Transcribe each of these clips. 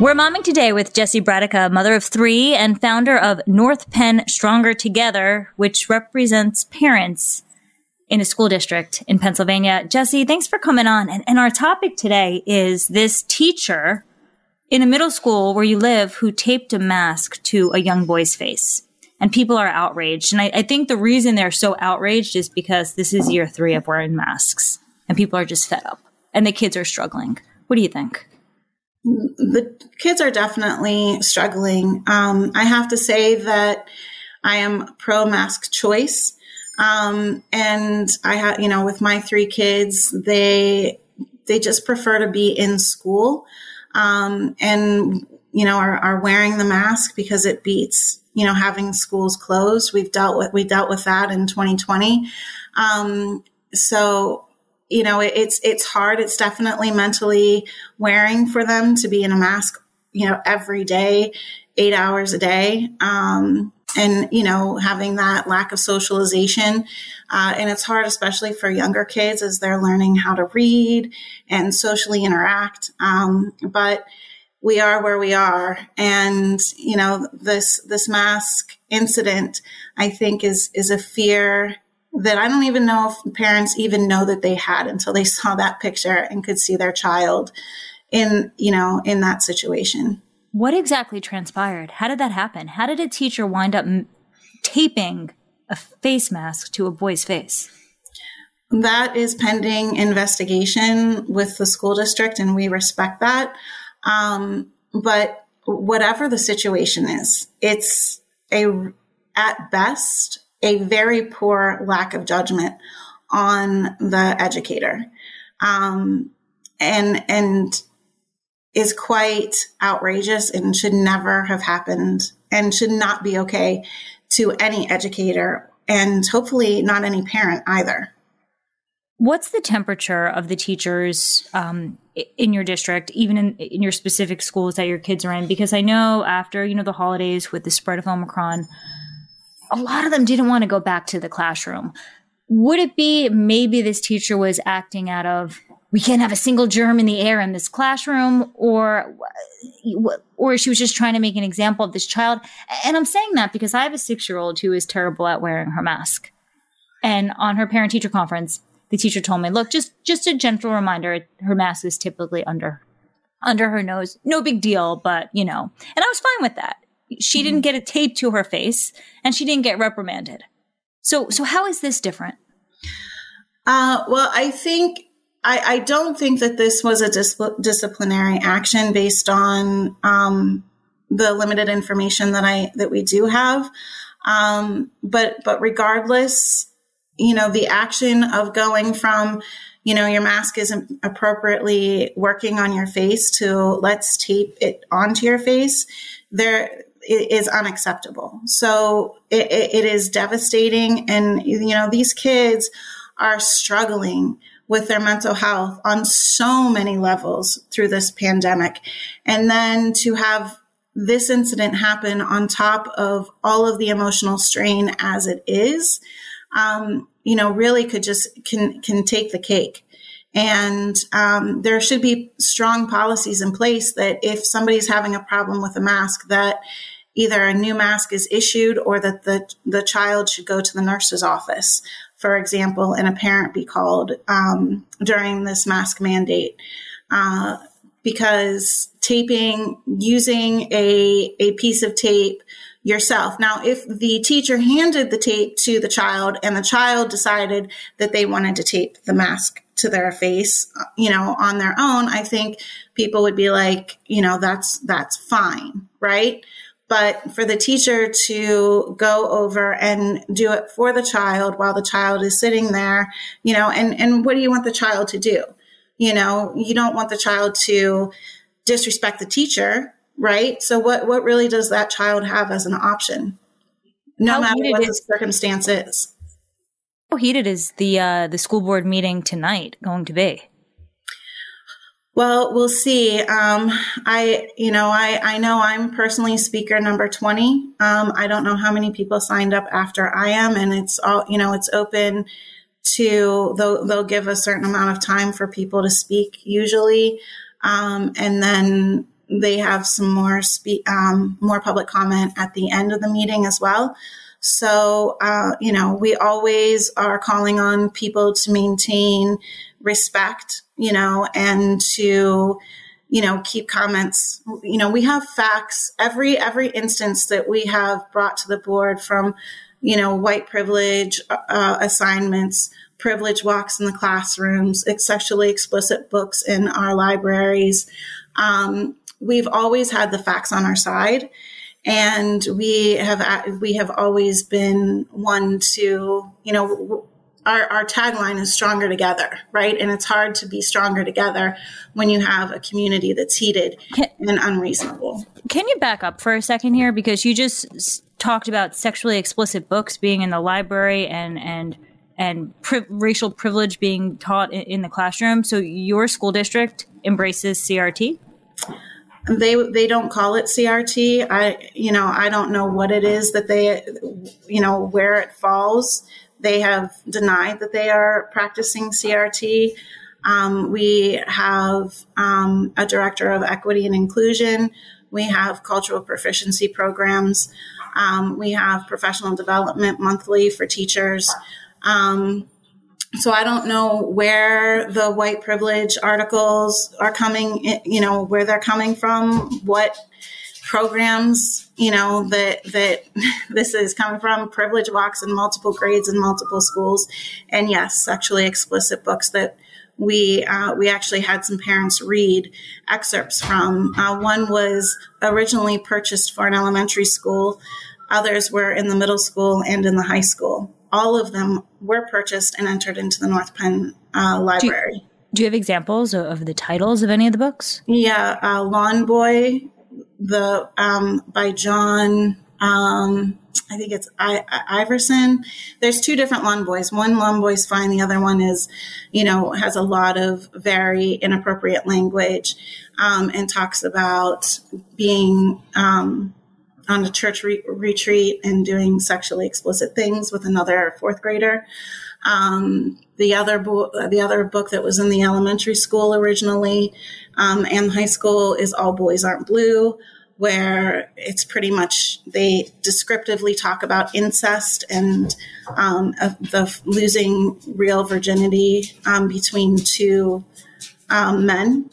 We're momming today with Jessie Bradica, mother of three and founder of North Penn Stronger Together, which represents parents in a school district in Pennsylvania. Jessie, thanks for coming on. And, and our topic today is this teacher in a middle school where you live who taped a mask to a young boy's face. And people are outraged. And I, I think the reason they're so outraged is because this is year three of wearing masks and people are just fed up and the kids are struggling. What do you think? The kids are definitely struggling. Um, I have to say that I am pro mask choice. Um, and I have, you know, with my three kids, they, they just prefer to be in school. Um, and, you know, are, are wearing the mask because it beats, you know, having schools closed. We've dealt with, we dealt with that in 2020. Um, so you know, it, it's it's hard. It's definitely mentally wearing for them to be in a mask, you know, every day, eight hours a day. Um, and you know having that lack of socialization uh, and it's hard especially for younger kids as they're learning how to read and socially interact um, but we are where we are and you know this this mask incident i think is is a fear that I don't even know if parents even know that they had until they saw that picture and could see their child in, you know, in that situation. What exactly transpired? How did that happen? How did a teacher wind up m- taping a face mask to a boy's face? That is pending investigation with the school district, and we respect that. Um, but whatever the situation is, it's a at best a very poor lack of judgment on the educator. Um, and, and is quite outrageous and should never have happened and should not be okay to any educator and hopefully not any parent either. What's the temperature of the teachers um, in your district, even in, in your specific schools that your kids are in? Because I know after you know the holidays with the spread of Omicron, a lot of them didn't want to go back to the classroom. Would it be maybe this teacher was acting out of we can't have a single germ in the air in this classroom or or she was just trying to make an example of this child? And i'm saying that because i have a six year old who is terrible at wearing her mask. And on her parent teacher conference the teacher told me look just just a gentle reminder her mask is typically under under her nose. No big deal but you know. And i was fine with that she didn't get a tape to her face and she didn't get reprimanded. So, so how is this different? Uh, well, I think I, I, don't think that this was a dis- disciplinary action based on um, the limited information that I that we do have. Um, but but regardless, you know, the action of going from you know your mask isn't appropriately working on your face to let's tape it onto your face there is unacceptable. So it, it is devastating. And, you know, these kids are struggling with their mental health on so many levels through this pandemic. And then to have this incident happen on top of all of the emotional strain as it is, um, you know, really could just can can take the cake. And um, there should be strong policies in place that if somebody's having a problem with a mask, that either a new mask is issued or that the, the child should go to the nurse's office, for example, and a parent be called um, during this mask mandate. Uh, because taping, using a, a piece of tape yourself. Now, if the teacher handed the tape to the child and the child decided that they wanted to tape the mask to their face, you know, on their own, I think people would be like, you know, that's, that's fine. Right. But for the teacher to go over and do it for the child while the child is sitting there, you know, and, and what do you want the child to do? You know, you don't want the child to disrespect the teacher, right? So what, what really does that child have as an option? No How matter what is- the circumstance is. How heated is the uh, the school board meeting tonight going to be? Well, we'll see. Um, I, you know, I, I know I'm personally speaker number 20. Um, I don't know how many people signed up after I am, and it's all, you know, it's open to, they'll, they'll give a certain amount of time for people to speak usually. Um, and then they have some more speak, um, more public comment at the end of the meeting as well. So, uh, you know, we always are calling on people to maintain respect, you know, and to, you know, keep comments. You know, we have facts every every instance that we have brought to the board from, you know, white privilege uh, assignments, privilege walks in the classrooms, sexually explicit books in our libraries. Um, we've always had the facts on our side and we have we have always been one to you know our, our tagline is stronger together right? And it's hard to be stronger together when you have a community that's heated can, and unreasonable. can you back up for a second here? Because you just talked about sexually explicit books being in the library and and and pri- racial privilege being taught in, in the classroom. So your school district embraces crt they they don't call it CRT. I you know I don't know what it is that they you know where it falls. They have denied that they are practicing CRT. Um, we have um, a director of equity and inclusion. We have cultural proficiency programs. Um, we have professional development monthly for teachers. Um, so I don't know where the white privilege articles are coming, you know, where they're coming from, what programs, you know, that that this is coming from. Privilege walks in multiple grades in multiple schools, and yes, sexually explicit books that we uh, we actually had some parents read excerpts from. Uh, one was originally purchased for an elementary school. Others were in the middle school and in the high school all of them were purchased and entered into the North Penn uh, Library. Do you, do you, have examples of the titles of any of the books? Yeah, uh, Lawn Boy, the um, by John. Um, I think it's I, I, Iverson. There's two different lawn boys. One lawn boy's fine. The other one is, you know, has a lot of very inappropriate language um, and talks about being um, on a church re- retreat and doing sexually explicit things with another fourth grader. Um, the other book, the other book that was in the elementary school originally um, and high school is All Boys Aren't Blue, where it's pretty much they descriptively talk about incest and um, the losing real virginity um, between two um, men.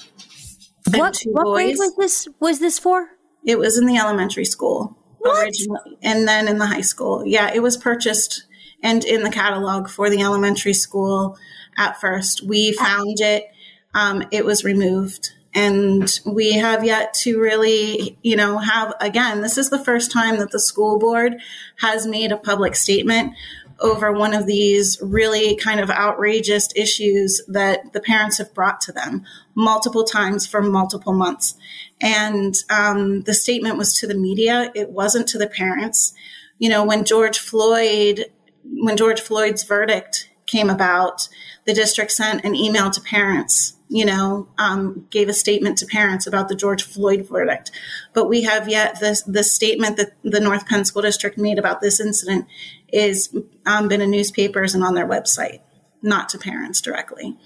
What, what grade was this? Was this for? It was in the elementary school what? originally, and then in the high school. Yeah, it was purchased and in the catalog for the elementary school at first. We found it, um, it was removed. And we have yet to really, you know, have again, this is the first time that the school board has made a public statement over one of these really kind of outrageous issues that the parents have brought to them multiple times for multiple months. And um, the statement was to the media, it wasn't to the parents. You know, when George Floyd, when George Floyd's verdict came about, the district sent an email to parents you know, um, gave a statement to parents about the George Floyd verdict. But we have yet this the statement that the North Penn School District made about this incident is um, been in newspapers and on their website, not to parents directly.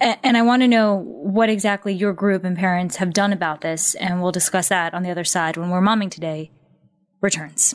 And I want to know what exactly your group and parents have done about this, and we'll discuss that on the other side when We're Momming Today returns.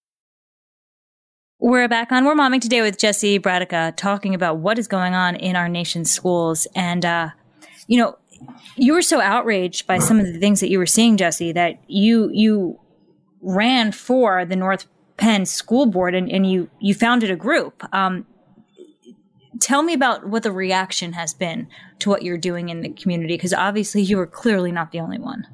We're back on We're Momming today with Jesse Bradica talking about what is going on in our nation's schools. And, uh, you know, you were so outraged by some of the things that you were seeing, Jesse, that you, you ran for the North Penn School Board and, and you, you founded a group. Um, tell me about what the reaction has been to what you're doing in the community, because obviously you are clearly not the only one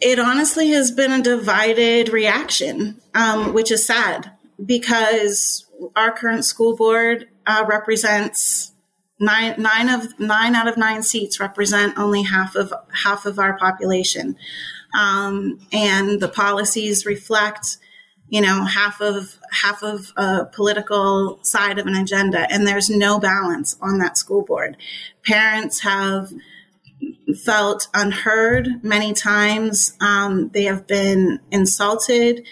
it honestly has been a divided reaction, um, which is sad because our current school board uh, represents nine nine of nine out of nine seats represent only half of half of our population, um, and the policies reflect you know half of half of a political side of an agenda and there's no balance on that school board. Parents have felt unheard many times. Um, they have been insulted.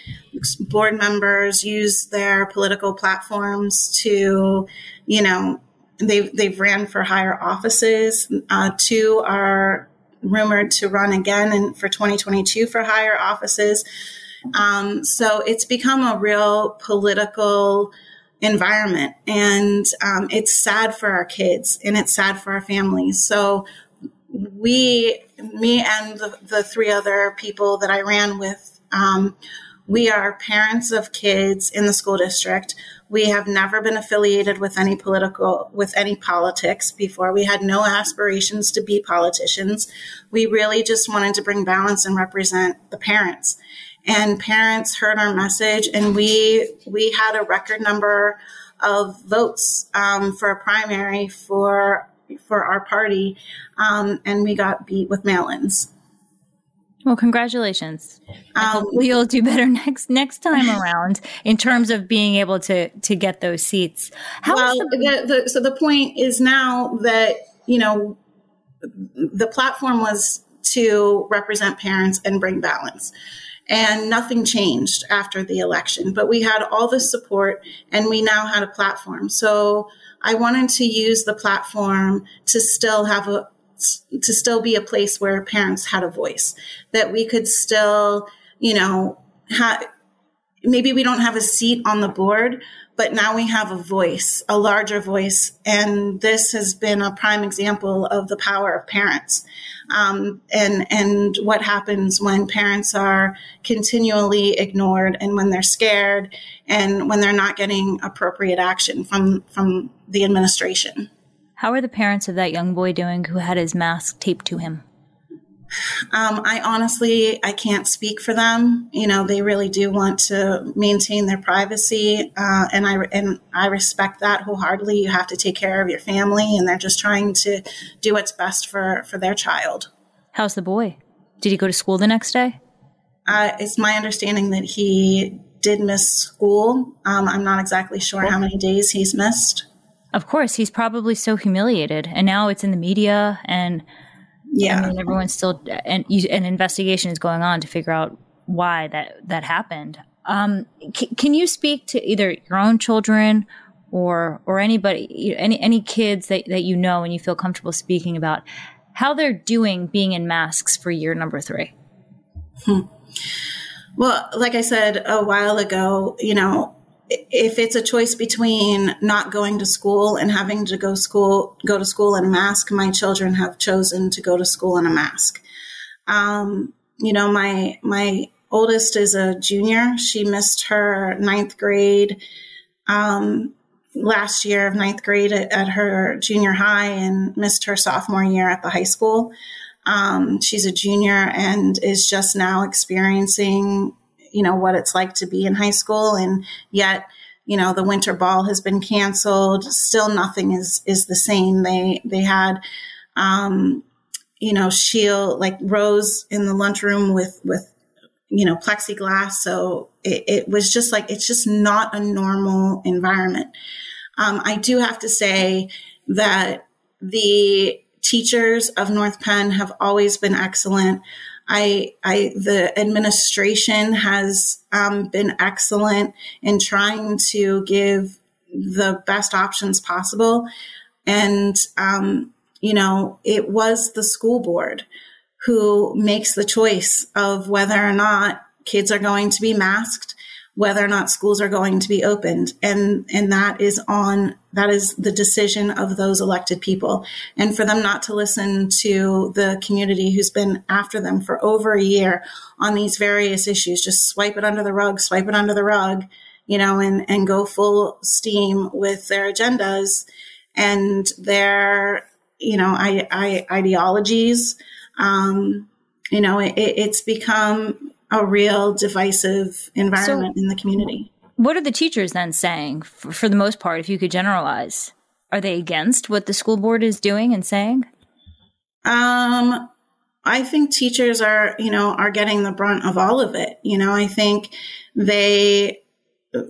Board members use their political platforms to, you know, they've, they've ran for higher offices. Uh, two are rumored to run again and for 2022 for higher offices. Um, so it's become a real political environment and um, it's sad for our kids and it's sad for our families. So we, me and the, the, three other people that I ran with, um, we are parents of kids in the school district. We have never been affiliated with any political, with any politics before. We had no aspirations to be politicians. We really just wanted to bring balance and represent the parents. And parents heard our message, and we we had a record number of votes um, for a primary for for our party, um, and we got beat with mail-ins. Well, congratulations. Um, you'll do better next next time around in terms of being able to to get those seats. How well, the- the, the, so the point is now that you know the platform was to represent parents and bring balance. And nothing changed after the election, but we had all the support and we now had a platform. So I wanted to use the platform to still have a to still be a place where parents had a voice that we could still, you know, have maybe we don't have a seat on the board, but now we have a voice, a larger voice. And this has been a prime example of the power of parents. Um, and, and what happens when parents are continually ignored and when they're scared and when they're not getting appropriate action from, from the administration. How are the parents of that young boy doing who had his mask taped to him? Um, I honestly, I can't speak for them. You know, they really do want to maintain their privacy, uh, and I and I respect that wholeheartedly. You have to take care of your family, and they're just trying to do what's best for for their child. How's the boy? Did he go to school the next day? Uh, it's my understanding that he did miss school. Um, I'm not exactly sure how many days he's missed. Of course, he's probably so humiliated, and now it's in the media and yeah, I mean, everyone's still and an investigation is going on to figure out why that that happened. Um, c- can you speak to either your own children or or anybody, any any kids that that you know and you feel comfortable speaking about how they're doing being in masks for year number three? Hmm. Well, like I said a while ago, you know, if it's a choice between not going to school and having to go school go to school in a mask, my children have chosen to go to school in a mask. Um, you know, my my oldest is a junior. She missed her ninth grade um, last year of ninth grade at, at, her junior high and missed her sophomore year at the high school. Um, she's a junior and is just now experiencing you know, what it's like to be in high school. And yet, you know, the winter ball has been canceled. Still nothing is, is the same. They, they had, um, you know, shield like rows in the lunchroom with, with, you know, plexiglass. So it, it was just like, it's just not a normal environment. Um, I do have to say that the teachers of North Penn have always been excellent. I, I, the administration has um, been excellent in trying to give the best options possible. And, um, you know, it was the school board who makes the choice of whether or not kids are going to be masked, whether or not schools are going to be opened. And, and that is on, that is the decision of those elected people. And for them not to listen to the community who's been after them for over a year on these various issues, just swipe it under the rug, swipe it under the rug, you know, and, and go full steam with their agendas and their, you know, I, I, ideologies. Um, you know, it, it's become a real divisive environment so, in the community. What are the teachers then saying for, for, the most part, if you could generalize? Are they against what the school board is doing and saying? Um, I think teachers are, you know, are getting the brunt of all of it. You know, I think they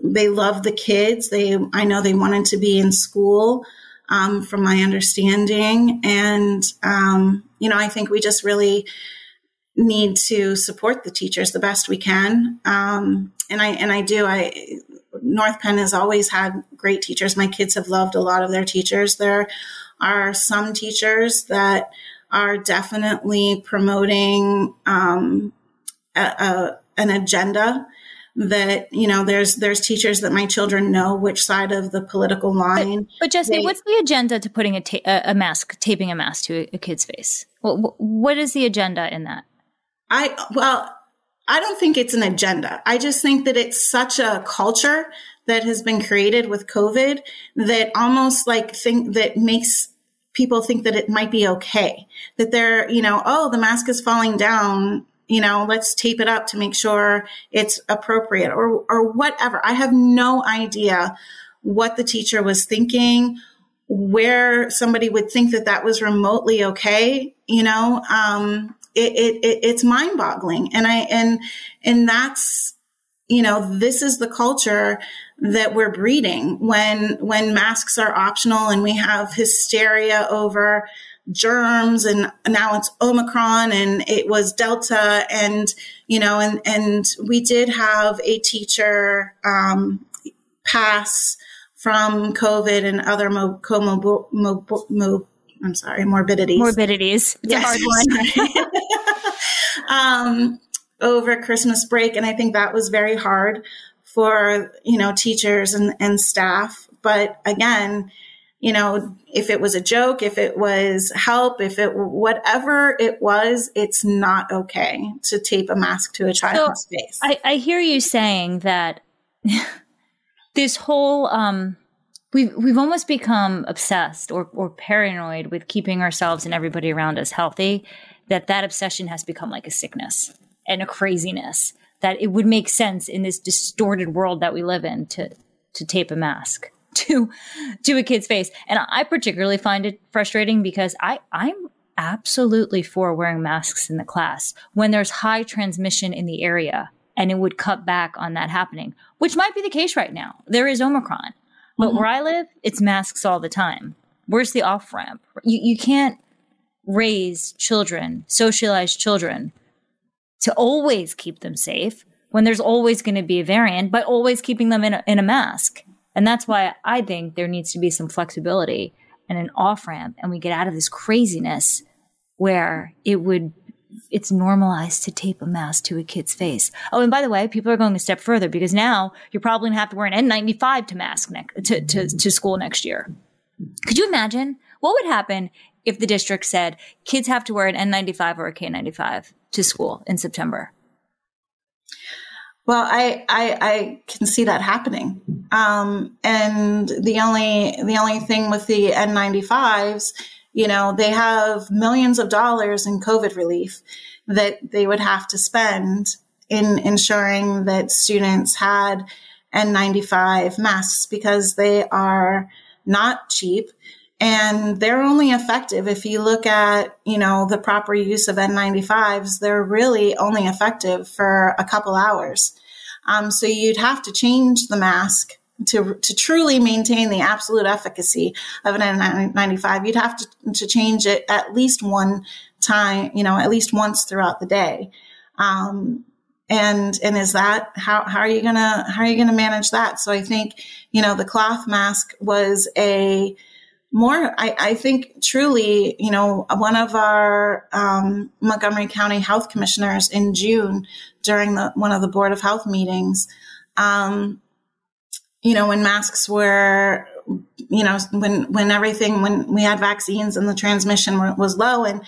they love the kids. They I know they wanted to be in school, um, from my understanding, and um, you know, I think we just really need to support the teachers the best we can. Um, and I and I do. I North Penn has always had great teachers. My kids have loved a lot of their teachers. There are some teachers that are definitely promoting um, a, a, an agenda that you know there's there's teachers that my children know which side of the political line but, but jesse they, what's the agenda to putting a, ta- a mask taping a mask to a, a kid's face what, what is the agenda in that I, well, I don't think it's an agenda. I just think that it's such a culture that has been created with COVID that almost like think that makes people think that it might be okay. That they're, you know, oh, the mask is falling down. You know, let's tape it up to make sure it's appropriate or, or whatever. I have no idea what the teacher was thinking, where somebody would think that that was remotely okay. You know, um, it, it, it's mind boggling. And I, and, and that's, you know, this is the culture that we're breeding when, when masks are optional and we have hysteria over germs and now it's Omicron and it was Delta and, you know, and, and we did have a teacher, um, pass from COVID and other mo- mo- mo- I'm sorry, morbidities. Morbidities. It's yes. a hard one. um, over Christmas break. And I think that was very hard for, you know, teachers and, and staff. But again, you know, if it was a joke, if it was help, if it whatever it was, it's not okay to tape a mask to a child's so face. I, I hear you saying that this whole um, we've we've almost become obsessed or or paranoid with keeping ourselves and everybody around us healthy that that obsession has become like a sickness and a craziness that it would make sense in this distorted world that we live in to to tape a mask to to a kid's face. And i particularly find it frustrating because i i'm absolutely for wearing masks in the class when there's high transmission in the area and it would cut back on that happening which might be the case right now. There is omicron but mm-hmm. where I live, it's masks all the time. Where's the off ramp? You, you can't raise children, socialize children to always keep them safe when there's always going to be a variant, but always keeping them in a, in a mask. And that's why I think there needs to be some flexibility and an off ramp, and we get out of this craziness where it would it's normalized to tape a mask to a kid's face. Oh, and by the way, people are going a step further because now you're probably to have to wear an N95 to mask ne- to, to, to school next year. Could you imagine what would happen if the district said kids have to wear an N95 or a K95 to school in September? Well, I, I, I can see that happening. Um, and the only, the only thing with the N95s you know, they have millions of dollars in COVID relief that they would have to spend in ensuring that students had N95 masks because they are not cheap and they're only effective. If you look at you know the proper use of n95s they're really only effective for a couple hours. Um, so you'd have to change the mask to, to truly maintain the absolute efficacy of an N95, you'd have to, to change it at least one time, you know, at least once throughout the day. Um, and, and is that, how, how are you gonna, how are you gonna manage that? So I think, you know, the cloth mask was a more, I, I think truly, you know, one of our um, Montgomery County Health Commissioners in June during the one of the Board of Health meetings, um, you know, when masks were you know, when, when everything, when we had vaccines and the transmission were, was low and,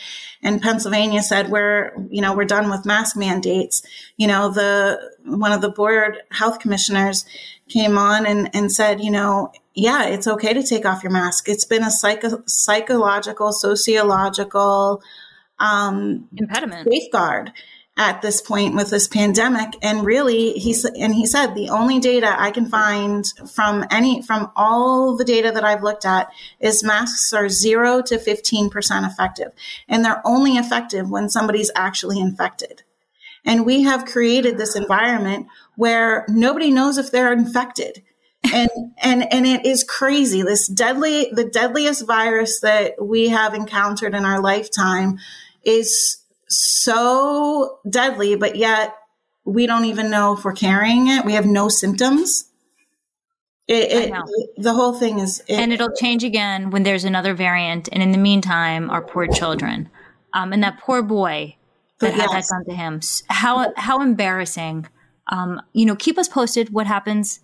and Pennsylvania said, we're, you know, we're done with mask mandates, you know, the, one of the board health commissioners came on and, and said, you know, yeah, it's okay to take off your mask. It's been a psycho, psychological, sociological, um, impediment safeguard at this point with this pandemic. And really, he and he said the only data I can find from any from all the data that I've looked at is masks are zero to fifteen percent effective, and they're only effective when somebody's actually infected. And we have created this environment where nobody knows if they're infected. and and and it is crazy this deadly the deadliest virus that we have encountered in our lifetime is so deadly, but yet we don't even know if we're carrying it. We have no symptoms. It, it, the whole thing is, it, and it'll change again when there's another variant. And in the meantime, our poor children, um, and that poor boy that yes. had that done to him. How how embarrassing. Um, you know, keep us posted. What happens?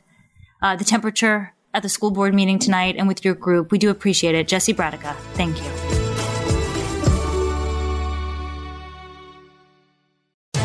Uh, the temperature at the school board meeting tonight, and with your group. We do appreciate it, Jesse Bradica. Thank you.